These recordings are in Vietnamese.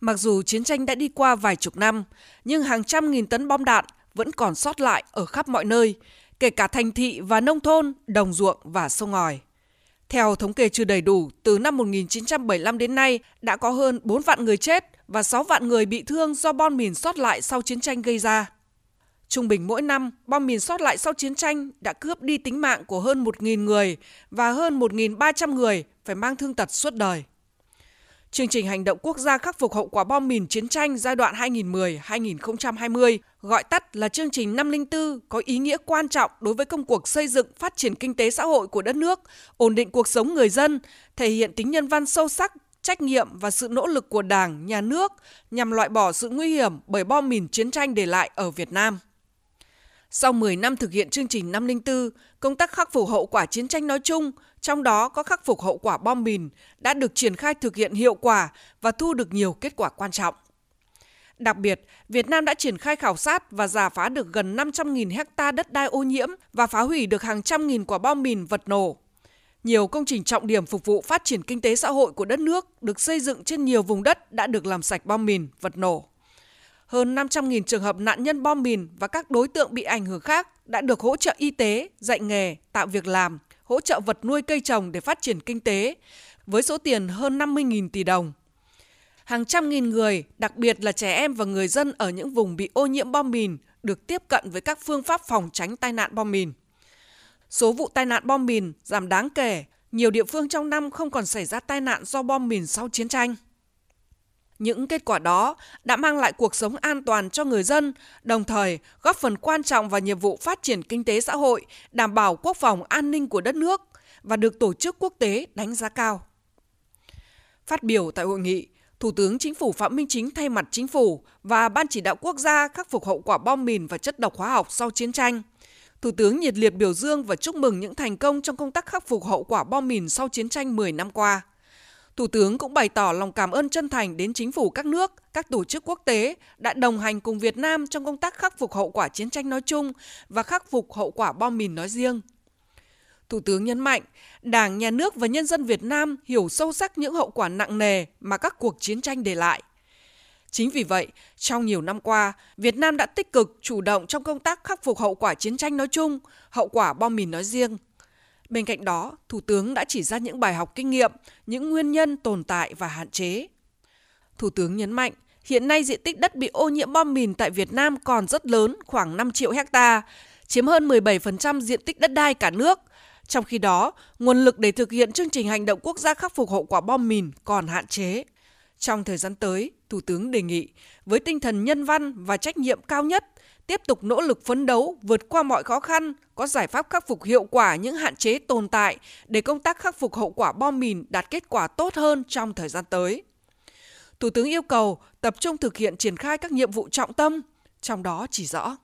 Mặc dù chiến tranh đã đi qua vài chục năm, nhưng hàng trăm nghìn tấn bom đạn vẫn còn sót lại ở khắp mọi nơi, kể cả thành thị và nông thôn, đồng ruộng và sông ngòi. Theo thống kê chưa đầy đủ, từ năm 1975 đến nay đã có hơn 4 vạn người chết và 6 vạn người bị thương do bom mìn sót lại sau chiến tranh gây ra. Trung bình mỗi năm, bom mìn sót lại sau chiến tranh đã cướp đi tính mạng của hơn 1.000 người và hơn 1.300 người phải mang thương tật suốt đời. Chương trình hành động quốc gia khắc phục hậu quả bom mìn chiến tranh giai đoạn 2010-2020, gọi tắt là chương trình 504, có ý nghĩa quan trọng đối với công cuộc xây dựng phát triển kinh tế xã hội của đất nước, ổn định cuộc sống người dân, thể hiện tính nhân văn sâu sắc, trách nhiệm và sự nỗ lực của Đảng, Nhà nước nhằm loại bỏ sự nguy hiểm bởi bom mìn chiến tranh để lại ở Việt Nam. Sau 10 năm thực hiện chương trình 504, công tác khắc phục hậu quả chiến tranh nói chung, trong đó có khắc phục hậu quả bom mìn, đã được triển khai thực hiện hiệu quả và thu được nhiều kết quả quan trọng. Đặc biệt, Việt Nam đã triển khai khảo sát và giả phá được gần 500.000 hecta đất đai ô nhiễm và phá hủy được hàng trăm nghìn quả bom mìn vật nổ. Nhiều công trình trọng điểm phục vụ phát triển kinh tế xã hội của đất nước được xây dựng trên nhiều vùng đất đã được làm sạch bom mìn, vật nổ hơn 500.000 trường hợp nạn nhân bom mìn và các đối tượng bị ảnh hưởng khác đã được hỗ trợ y tế, dạy nghề, tạo việc làm, hỗ trợ vật nuôi cây trồng để phát triển kinh tế, với số tiền hơn 50.000 tỷ đồng. Hàng trăm nghìn người, đặc biệt là trẻ em và người dân ở những vùng bị ô nhiễm bom mìn, được tiếp cận với các phương pháp phòng tránh tai nạn bom mìn. Số vụ tai nạn bom mìn giảm đáng kể, nhiều địa phương trong năm không còn xảy ra tai nạn do bom mìn sau chiến tranh. Những kết quả đó đã mang lại cuộc sống an toàn cho người dân, đồng thời góp phần quan trọng vào nhiệm vụ phát triển kinh tế xã hội, đảm bảo quốc phòng an ninh của đất nước và được tổ chức quốc tế đánh giá cao. Phát biểu tại hội nghị, Thủ tướng Chính phủ Phạm Minh Chính thay mặt Chính phủ và Ban chỉ đạo quốc gia khắc phục hậu quả bom mìn và chất độc hóa học sau chiến tranh. Thủ tướng nhiệt liệt biểu dương và chúc mừng những thành công trong công tác khắc phục hậu quả bom mìn sau chiến tranh 10 năm qua. Thủ tướng cũng bày tỏ lòng cảm ơn chân thành đến chính phủ các nước, các tổ chức quốc tế đã đồng hành cùng Việt Nam trong công tác khắc phục hậu quả chiến tranh nói chung và khắc phục hậu quả bom mìn nói riêng. Thủ tướng nhấn mạnh, Đảng, Nhà nước và nhân dân Việt Nam hiểu sâu sắc những hậu quả nặng nề mà các cuộc chiến tranh để lại. Chính vì vậy, trong nhiều năm qua, Việt Nam đã tích cực chủ động trong công tác khắc phục hậu quả chiến tranh nói chung, hậu quả bom mìn nói riêng – Bên cạnh đó, Thủ tướng đã chỉ ra những bài học kinh nghiệm, những nguyên nhân tồn tại và hạn chế. Thủ tướng nhấn mạnh, hiện nay diện tích đất bị ô nhiễm bom mìn tại Việt Nam còn rất lớn, khoảng 5 triệu hecta, chiếm hơn 17% diện tích đất đai cả nước. Trong khi đó, nguồn lực để thực hiện chương trình hành động quốc gia khắc phục hậu quả bom mìn còn hạn chế. Trong thời gian tới, Thủ tướng đề nghị với tinh thần nhân văn và trách nhiệm cao nhất tiếp tục nỗ lực phấn đấu vượt qua mọi khó khăn, có giải pháp khắc phục hiệu quả những hạn chế tồn tại để công tác khắc phục hậu quả bom mìn đạt kết quả tốt hơn trong thời gian tới. Thủ tướng yêu cầu tập trung thực hiện triển khai các nhiệm vụ trọng tâm, trong đó chỉ rõ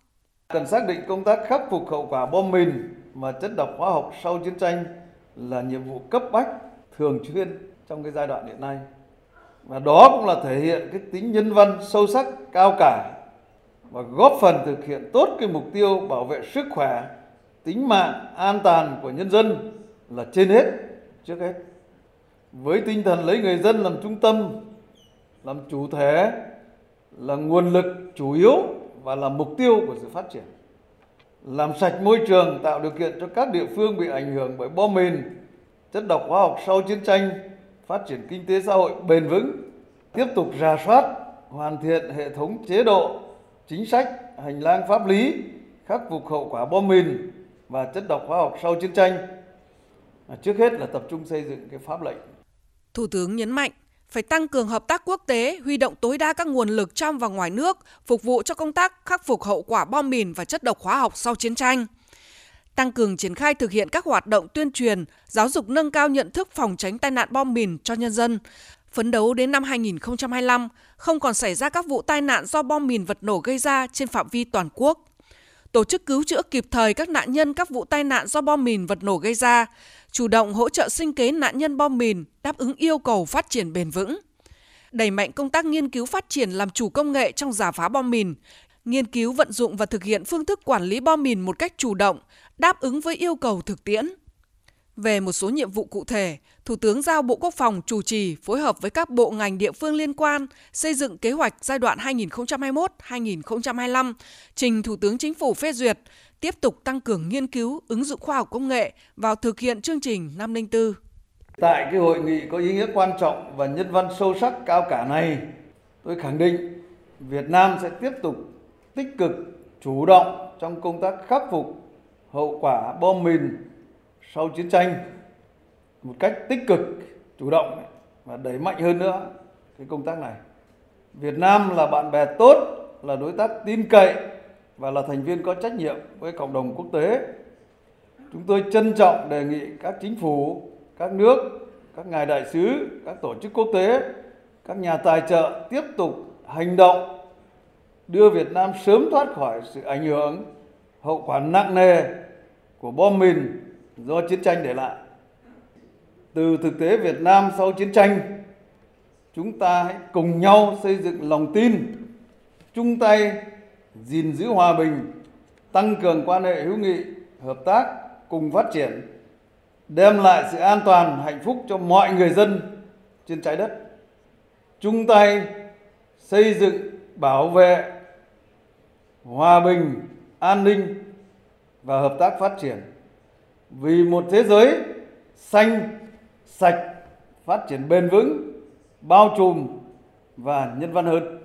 cần xác định công tác khắc phục hậu quả bom mìn và chất độc hóa học sau chiến tranh là nhiệm vụ cấp bách thường xuyên trong cái giai đoạn hiện nay và đó cũng là thể hiện cái tính nhân văn sâu sắc cao cả và góp phần thực hiện tốt cái mục tiêu bảo vệ sức khỏe, tính mạng, an toàn của nhân dân là trên hết, trước hết. Với tinh thần lấy người dân làm trung tâm, làm chủ thể, là nguồn lực chủ yếu và là mục tiêu của sự phát triển. Làm sạch môi trường, tạo điều kiện cho các địa phương bị ảnh hưởng bởi bom mìn, chất độc hóa học sau chiến tranh, phát triển kinh tế xã hội bền vững, tiếp tục rà soát, hoàn thiện hệ thống chế độ chính sách, hành lang pháp lý khắc phục hậu quả bom mìn và chất độc hóa học sau chiến tranh. À, trước hết là tập trung xây dựng cái pháp lệnh. Thủ tướng nhấn mạnh phải tăng cường hợp tác quốc tế, huy động tối đa các nguồn lực trong và ngoài nước, phục vụ cho công tác khắc phục hậu quả bom mìn và chất độc hóa học sau chiến tranh. Tăng cường triển khai thực hiện các hoạt động tuyên truyền, giáo dục nâng cao nhận thức phòng tránh tai nạn bom mìn cho nhân dân, phấn đấu đến năm 2025 không còn xảy ra các vụ tai nạn do bom mìn vật nổ gây ra trên phạm vi toàn quốc. Tổ chức cứu chữa kịp thời các nạn nhân các vụ tai nạn do bom mìn vật nổ gây ra, chủ động hỗ trợ sinh kế nạn nhân bom mìn đáp ứng yêu cầu phát triển bền vững. Đẩy mạnh công tác nghiên cứu phát triển làm chủ công nghệ trong giả phá bom mìn, nghiên cứu vận dụng và thực hiện phương thức quản lý bom mìn một cách chủ động, đáp ứng với yêu cầu thực tiễn Về một số nhiệm vụ cụ thể, Thủ tướng giao Bộ Quốc phòng chủ trì phối hợp với các bộ ngành địa phương liên quan xây dựng kế hoạch giai đoạn 2021-2025, trình Thủ tướng Chính phủ phê duyệt, tiếp tục tăng cường nghiên cứu, ứng dụng khoa học công nghệ vào thực hiện chương trình 504. Tại cái hội nghị có ý nghĩa quan trọng và nhân văn sâu sắc cao cả này, tôi khẳng định Việt Nam sẽ tiếp tục tích cực, chủ động trong công tác khắc phục hậu quả bom mìn sau chiến tranh một cách tích cực, chủ động và đẩy mạnh hơn nữa cái công tác này. Việt Nam là bạn bè tốt, là đối tác tin cậy và là thành viên có trách nhiệm với cộng đồng quốc tế. Chúng tôi trân trọng đề nghị các chính phủ, các nước, các ngài đại sứ, các tổ chức quốc tế, các nhà tài trợ tiếp tục hành động đưa Việt Nam sớm thoát khỏi sự ảnh hưởng hậu quả nặng nề của bom mìn do chiến tranh để lại. Từ thực tế Việt Nam sau chiến tranh, chúng ta hãy cùng nhau xây dựng lòng tin, chung tay gìn giữ hòa bình, tăng cường quan hệ hữu nghị, hợp tác cùng phát triển, đem lại sự an toàn, hạnh phúc cho mọi người dân trên trái đất. Chung tay xây dựng, bảo vệ hòa bình, an ninh và hợp tác phát triển vì một thế giới xanh, sạch, phát triển bền vững, bao trùm và nhân văn hơn.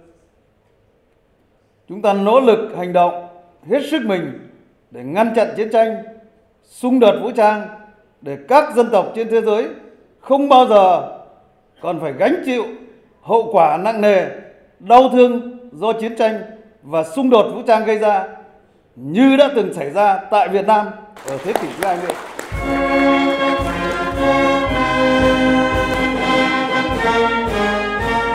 Chúng ta nỗ lực hành động hết sức mình để ngăn chặn chiến tranh, xung đột vũ trang để các dân tộc trên thế giới không bao giờ còn phải gánh chịu hậu quả nặng nề, đau thương do chiến tranh và xung đột vũ trang gây ra như đã từng xảy ra tại Việt Nam ở thế kỷ thứ 20.